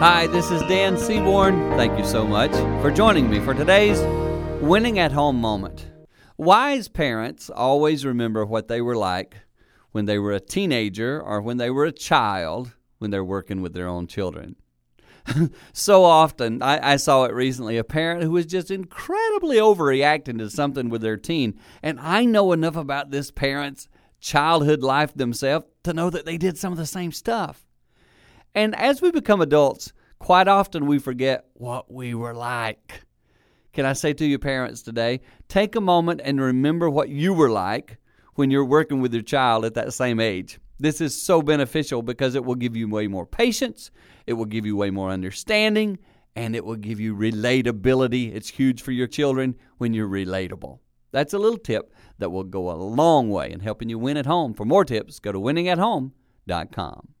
Hi, this is Dan Seaborn. Thank you so much for joining me for today's winning at home moment. Wise parents always remember what they were like when they were a teenager or when they were a child when they're working with their own children. so often, I, I, saw it recently a parent who was just incredibly overreacting to something with their teen. And I know enough about this parent's childhood life themselves to know that they did some of the same stuff. And as we become adults, quite often we forget what we were like. Can I say to your parents today, take a moment and remember what you were like when you're working with your child at that same age. This is so beneficial because it will give you way more patience, it will give you way more understanding, and it will give you relatability. It's huge for your children when you're relatable. That's a little tip that will go a long way in helping you win at home. For more tips, go to winningathome.com.